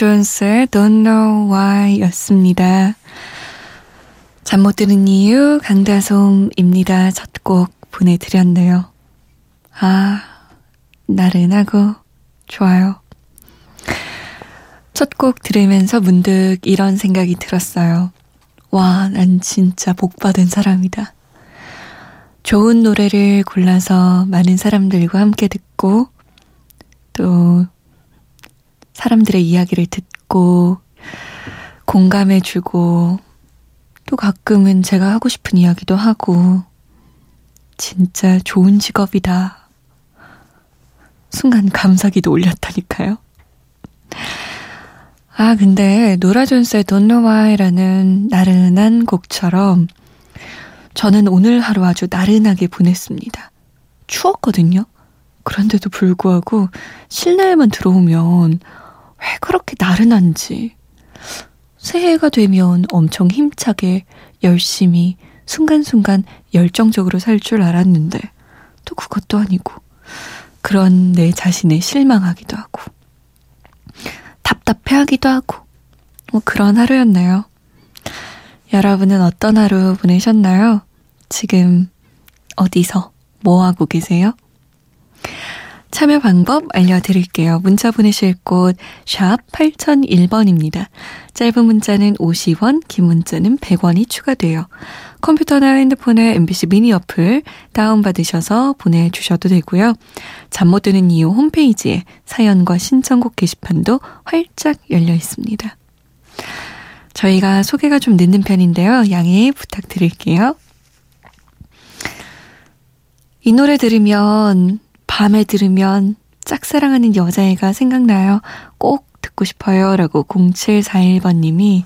존스의 Don't Know Why 였습니다. 잠 못 드는 이유 강다솜입니다. 첫 곡 보내드렸네요. 아, 나른하고 좋아요. 첫 곡 들으면서 문득 이런 생각이 들었어요. 와, 난 진짜 복 받은 사람이다. 좋은 노래를 골라서 많은 사람들과 함께 듣고 또 사람들의 이야기를 듣고 공감해주고 또 가끔은 제가 하고 싶은 이야기도 하고 진짜 좋은 직업이다. 순간 감사기도 올렸다니까요. 아, 근데 노라 존스의 Don't Know Why라는 나른한 곡처럼 저는 오늘 하루 아주 나른하게 보냈습니다. 추웠거든요. 그런데도 불구하고 실내에만 들어오면 왜 그렇게 나른한지. 새해가 되면 엄청 힘차게 열심히 순간순간 열정적으로 살 줄 알았는데 또 그것도 아니고 그런 내 자신에 실망하기도 하고 답답해하기도 하고 뭐 그런 하루였네요. 여러분은 어떤 하루 보내셨나요? 지금 어디서 뭐 하고 계세요? 참여 방법 알려드릴게요. 문자 보내실 곳 샵 8001번입니다. 짧은 문자는 50원, 긴 문자는 100원이 추가돼요. 컴퓨터나 핸드폰에 MBC 미니 어플 다운받으셔서 보내주셔도 되고요. 잠 못 드는 이유 홈페이지에 사연과 신청곡 게시판도 활짝 열려 있습니다. 저희가 소개가 좀 늦는 편인데요. 양해 부탁드릴게요. 이 노래 들으면, 밤에 들으면 짝사랑하는 여자애가 생각나요. 꼭 듣고 싶어요. 라고 0741번님이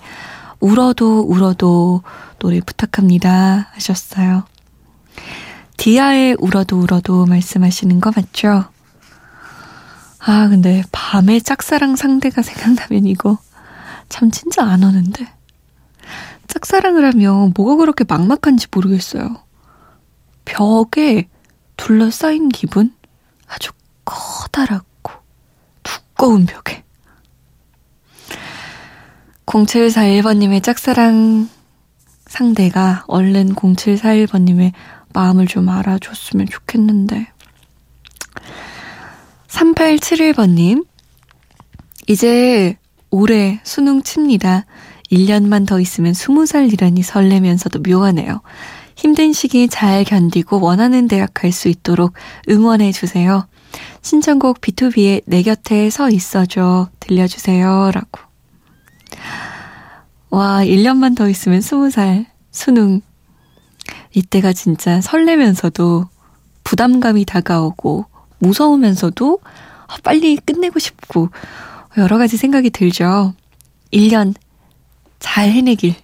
울어도 울어도 노래 부탁합니다. 하셨어요. 디아의 울어도 울어도 말씀하시는 거 맞죠? 아, 근데 밤에 짝사랑 상대가 생각나면 이거 참 진짜 안 오는데. 짝사랑을 하면 뭐가 그렇게 막막한지 모르겠어요. 벽에 둘러싸인 기분? 아주 커다랗고 두꺼운 벽에. 0741번님의 짝사랑 상대가 얼른 0741번님의 마음을 좀 알아줬으면 좋겠는데. 3871번님, 이제 올해 수능 칩니다. 1년만 더 있으면 20살이라니 설레면서도 묘하네요. 힘든 시기 잘 견디고 원하는 대학 갈 수 있도록 응원해 주세요. 신청곡 B2B의 내 곁에 서 있어줘 들려주세요. 라고. 와, 1년만 더 있으면 20살 수능. 이때가 진짜 설레면서도 부담감이 다가오고 무서우면서도 아, 빨리 끝내고 싶고 여러 가지 생각이 들죠. 1년 잘 해내길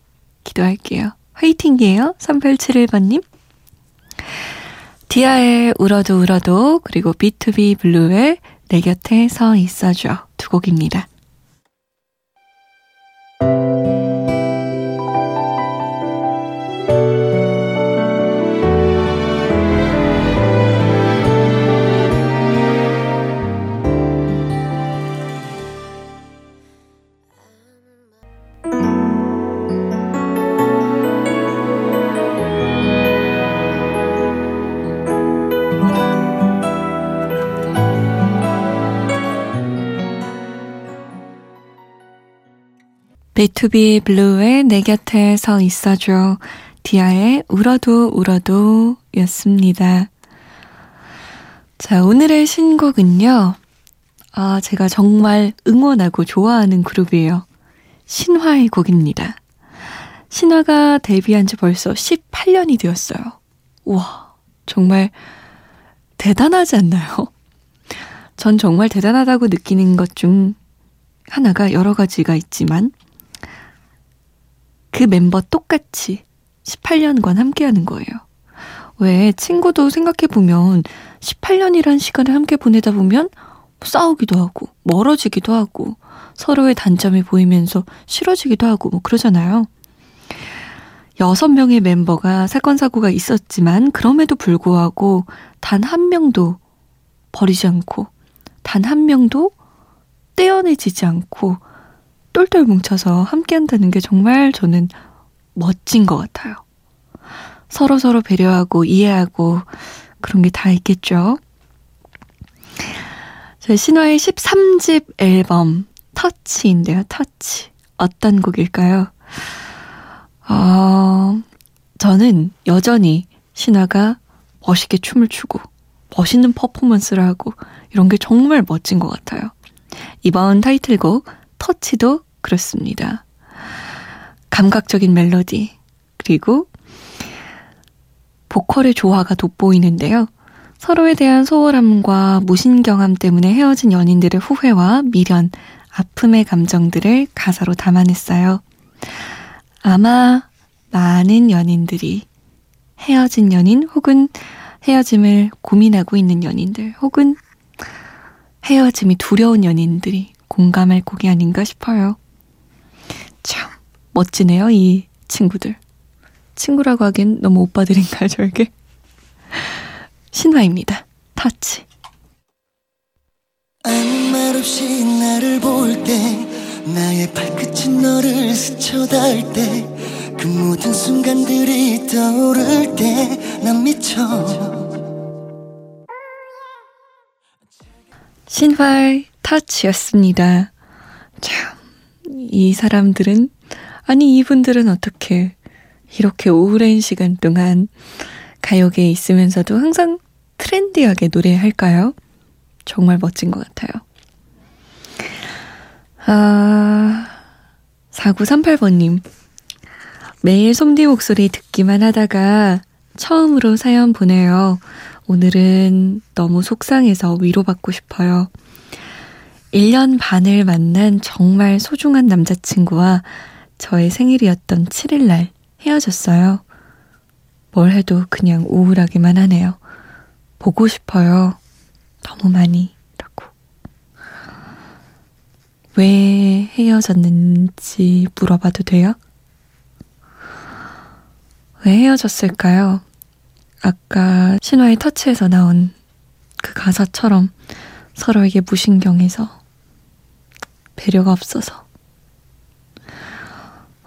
기도할게요. 화이팅이에요. 3871번님. 디아의 울어도 울어도 그리고 B2B 블루의 내 곁에 서 있어줘 두 곡입니다. B2B 블루의 내 곁에 서 있어줘. 디아의 울어도 울어도 였습니다. 자, 오늘의 신곡은요. 아, 제가 정말 응원하고 좋아하는 그룹이에요. 신화의 곡입니다. 신화가 데뷔한 지 벌써 18년이 되었어요. 우와, 정말 대단하지 않나요? 전 정말 대단하다고 느끼는 것 중 하나가 여러 가지가 있지만 그 멤버 똑같이 18년간 함께하는 거예요. 왜 친구도 생각해보면 18년이란 시간을 함께 보내다 보면 싸우기도 하고 멀어지기도 하고 서로의 단점이 보이면서 싫어지기도 하고 뭐 그러잖아요. 여섯 명의 멤버가 사건 사고가 있었지만 그럼에도 불구하고 단 한 명도 버리지 않고 단 한 명도 떼어내지지 않고 똘똘 뭉쳐서 함께 한다는 게 정말 저는 멋진 것 같아요. 서로 서로 배려하고 이해하고 그런 게 다 있겠죠. 제 신화의 13집 앨범 터치인데요. 터치. 어떤 곡일까요? 어, 저는 여전히 신화가 멋있게 춤을 추고 멋있는 퍼포먼스를 하고 이런 게 정말 멋진 것 같아요. 이번 타이틀곡 터치도 그렇습니다. 감각적인 멜로디 그리고 보컬의 조화가 돋보이는데요. 서로에 대한 소홀함과 무신경함 때문에 헤어진 연인들의 후회와 미련, 아픔의 감정들을 가사로 담아냈어요. 아마 많은 연인들이 헤어진 연인 혹은 헤어짐을 고민하고 있는 연인들 혹은 헤어짐이 두려운 연인들이 공감할 곡이 아닌가 싶어요. 참 멋지네요, 이 친구들. 친구라고 하긴 너무 오빠들인가요, 저에게? 신화입니다. 터치. 아무 말 없이 나를 볼 때 나의 발끝이 너를 스쳐 닿을 때그 모든 순간들이 떠오를 때 난 미쳐 신화의 터치였습니다. 참, 이 사람들은, 아니, 이분들은 어떻게 이렇게 오랜 시간 동안 가요계에 있으면서도 항상 트렌디하게 노래할까요? 정말 멋진 것 같아요. 아, 4938번님. 매일 솜디 목소리 듣기만 하다가 처음으로 사연 보내요. 오늘은 너무 속상해서 위로받고 싶어요. 1년 반을 만난 정말 소중한 남자친구와 저의 생일이었던 7일날 헤어졌어요. 뭘 해도 그냥 우울하기만 하네요. 보고 싶어요. 너무 많이. 라고. 왜 헤어졌는지 물어봐도 돼요? 왜 헤어졌을까요? 아까 신화의 터치에서 나온 그 가사처럼 서로에게 무신경해서 배려가 없어서.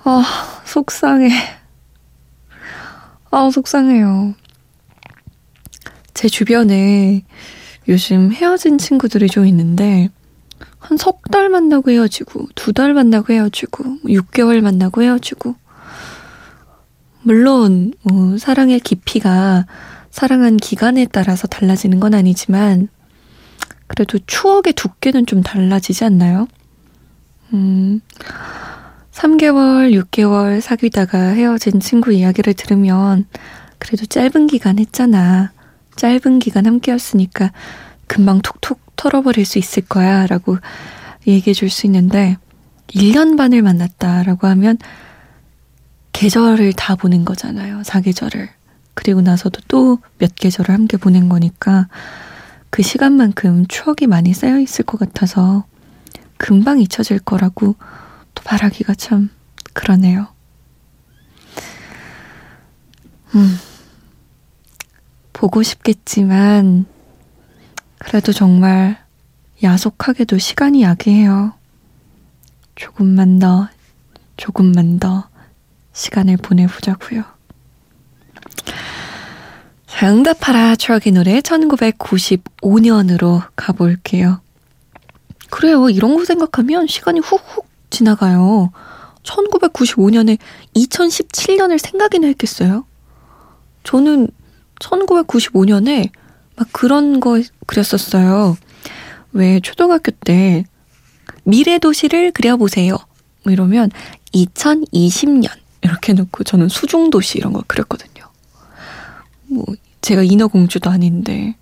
아, 속상해. 아, 속상해요. 제 주변에 요즘 헤어진 친구들이 좀 있는데, 한 석 달 만나고 헤어지고, 두 달 만나고 헤어지고, 6개월 만나고 헤어지고. 물론, 뭐, 사랑의 깊이가 사랑한 기간에 따라서 달라지는 건 아니지만, 그래도 추억의 두께는 좀 달라지지 않나요? 음, 3개월, 6개월 사귀다가 헤어진 친구 이야기를 들으면 그래도 짧은 기간 했잖아. 짧은 기간 함께였으니까 금방 툭툭 털어버릴 수 있을 거야. 라고 얘기해 줄 수 있는데 1년 반을 만났다 라고 하면 계절을 다 보낸 거잖아요. 사계절을. 그리고 나서도 또 몇 계절을 함께 보낸 거니까 그 시간만큼 추억이 많이 쌓여 있을 것 같아서 금방 잊혀질 거라고 또 말하기가 참 그러네요. 음, 보고 싶겠지만, 그래도 정말 야속하게도 시간이 야기해요. 조금만 더, 조금만 더 시간을 보내보자고요. 자, 응답하라 추억의 노래 1995년으로 가볼게요. 그래요. 이런 거 생각하면 시간이 훅훅 지나가요. 1995년에 2017년을 생각이나 했겠어요? 저는 1995년에 막 그런 거 그렸었어요. 왜 초등학교 때 미래 도시를 그려보세요. 뭐 이러면 2020년 이렇게 놓고 저는 수중 도시 이런 거 그렸거든요. 뭐 제가 인어공주도 아닌데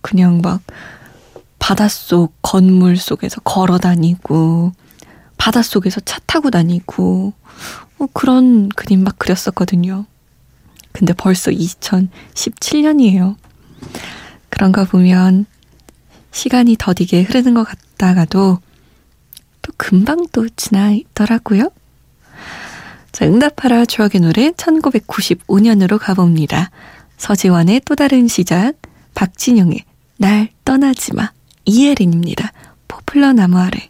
그냥 막 바닷속 건물 속에서 걸어 다니고 바닷속에서 차 타고 다니고 뭐 그런 그림 막 그렸었거든요. 근데 벌써 2017년이에요. 그런가 보면 시간이 더디게 흐르는 것 같다가도 또 금방 또 지나 있더라고요. 자, 응답하라 추억의 노래 1995년으로 가봅니다. 서지원의 또 다른 시작, 박진영의 날 떠나지 마, 이혜린입니다. 포플러 나무 아래.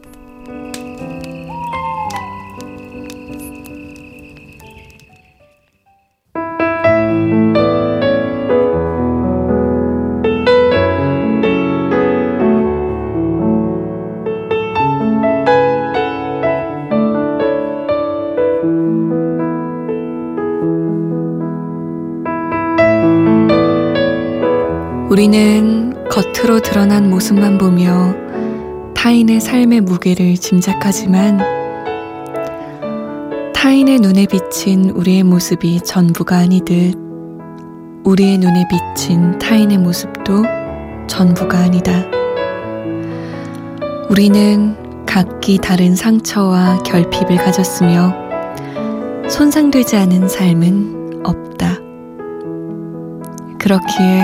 우리는 겉으로 드러난 모습만 보며 타인의 삶의 무게를 짐작하지만 타인의 눈에 비친 우리의 모습이 전부가 아니듯 우리의 눈에 비친 타인의 모습도 전부가 아니다. 우리는 각기 다른 상처와 결핍을 가졌으며 손상되지 않은 삶은 없다. 그렇기에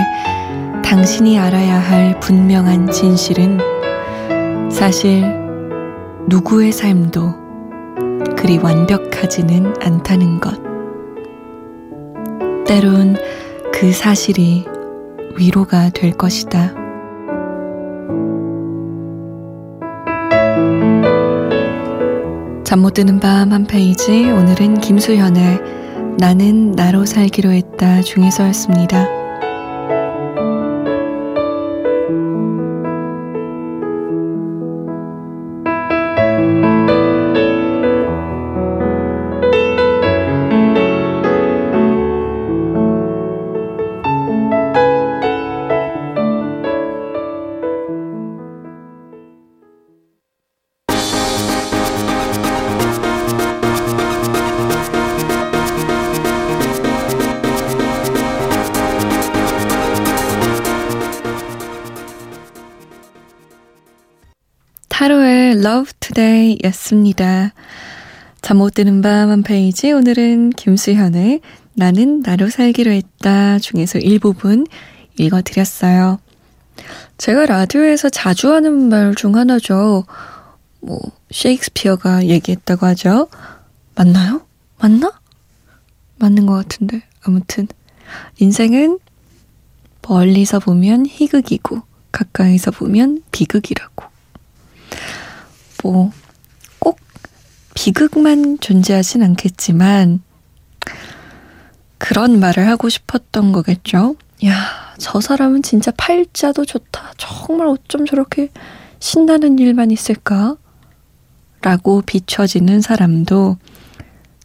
당신이 알아야 할 분명한 진실은 사실 누구의 삶도 그리 완벽하지는 않다는 것. 때론 그 사실이 위로가 될 것이다. 잠 못 드는 밤 한 페이지 오늘은 김수현의 나는 나로 살기로 했다 중에서였습니다. 타로의 Love Today 였습니다. 잠 못 드는 밤 한 페이지 오늘은 김수현의 나는 나로 살기로 했다 중에서 일부분 읽어드렸어요. 제가 라디오에서 자주 하는 말 중 하나죠. 뭐 셰익스피어가 얘기했다고 하죠. 맞나요? 맞나? 맞는 것 같은데 아무튼 인생은 멀리서 보면 희극이고 가까이서 보면 비극이라고. 뭐, 꼭 비극만 존재하진 않겠지만, 그런 말을 하고 싶었던 거겠죠? 야, 저 사람은 진짜 팔자도 좋다. 정말 어쩜 저렇게 신나는 일만 있을까? 라고 비춰지는 사람도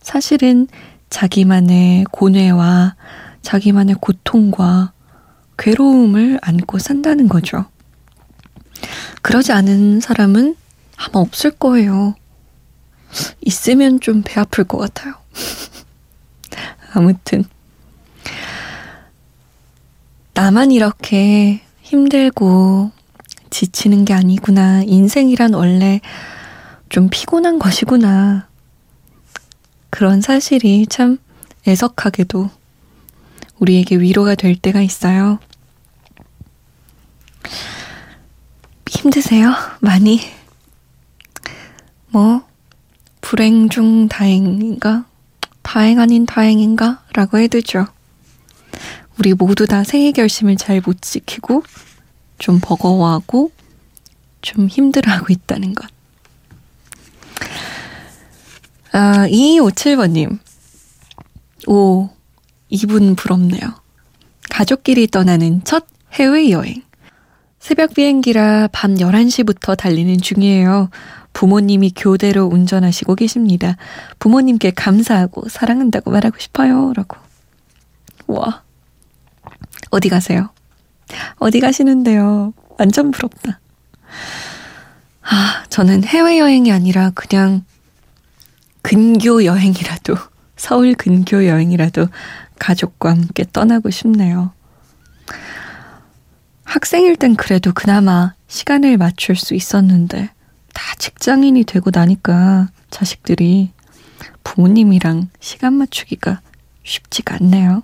사실은 자기만의 고뇌와 자기만의 고통과 괴로움을 안고 산다는 거죠. 그러지 않은 사람은 아마 없을 거예요. 있으면 좀 배 아플 것 같아요. 아무튼. 나만 이렇게 힘들고 지치는 게 아니구나. 인생이란 원래 좀 피곤한 것이구나. 그런 사실이 참 애석하게도 우리에게 위로가 될 때가 있어요. 힘드세요? 많이? 뭐, 불행 중 다행인가? 다행 아닌 다행인가? 라고 해두죠. 우리 모두 다 새해 결심을 잘 못 지키고, 좀 버거워하고, 좀 힘들어하고 있다는 것. 아, 2257번님. 오, 이분 부럽네요. 가족끼리 떠나는 첫 해외여행. 새벽 비행기라 밤 11시부터 달리는 중이에요. 부모님이 교대로 운전하시고 계십니다. 부모님께 감사하고 사랑한다고 말하고 싶어요. 라고. 와. 어디 가세요? 어디 가시는데요? 완전 부럽다. 아, 저는 해외여행이 아니라 그냥 근교 여행이라도, 서울 근교 여행이라도 가족과 함께 떠나고 싶네요. 학생일 땐 그래도 그나마 시간을 맞출 수 있었는데, 다 직장인이 되고 나니까 자식들이 부모님이랑 시간 맞추기가 쉽지가 않네요.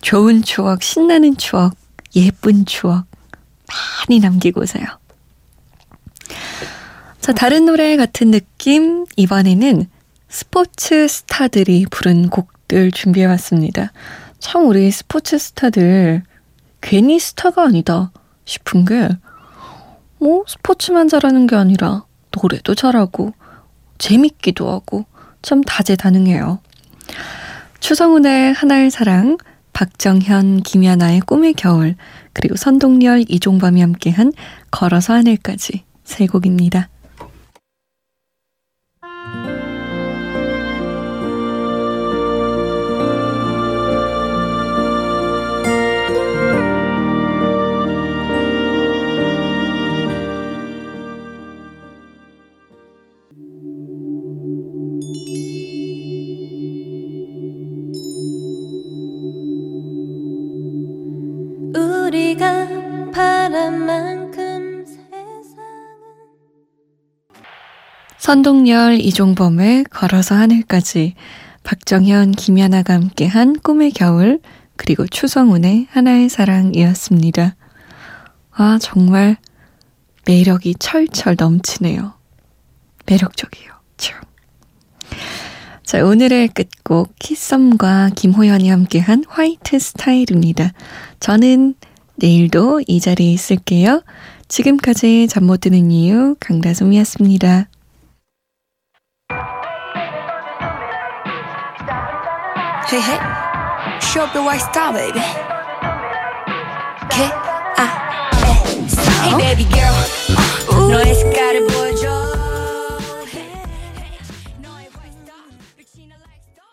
좋은 추억, 신나는 추억, 예쁜 추억 많이 남기고 오세요. 자, 다른 노래 같은 느낌, 이번에는 스포츠 스타들이 부른 곡들 준비해왔습니다. 참, 우리 스포츠 스타들, 괜히 스타가 아니다 싶은 게, 뭐, 스포츠만 잘하는 게 아니라, 노래도 잘하고, 재밌기도 하고, 참 다재다능해요. 추성훈의 하나의 사랑, 박정현, 김연아의 꿈의 겨울, 그리고 선동열, 이종범이 함께한 걸어서 하늘까지 세 곡입니다. 선동열, 이종범의 걸어서 하늘까지, 박정현, 김연아가 함께한 꿈의 겨울, 그리고 추성훈의 하나의 사랑이었습니다. 아, 정말 매력이 철철 넘치네요. 매력적이에요. 참. 자, 오늘의 끝곡 키썸과 김호연이 함께한 화이트 스타일입니다. 저는 내일도 이 자리에 있을게요. 지금까지 잠 못 드는 이유 강다솜이었습니다. Hey, hey. Show up the white star, baby. K-I-S-O. Ah. Hey, baby girl. Uh, no, it's boy.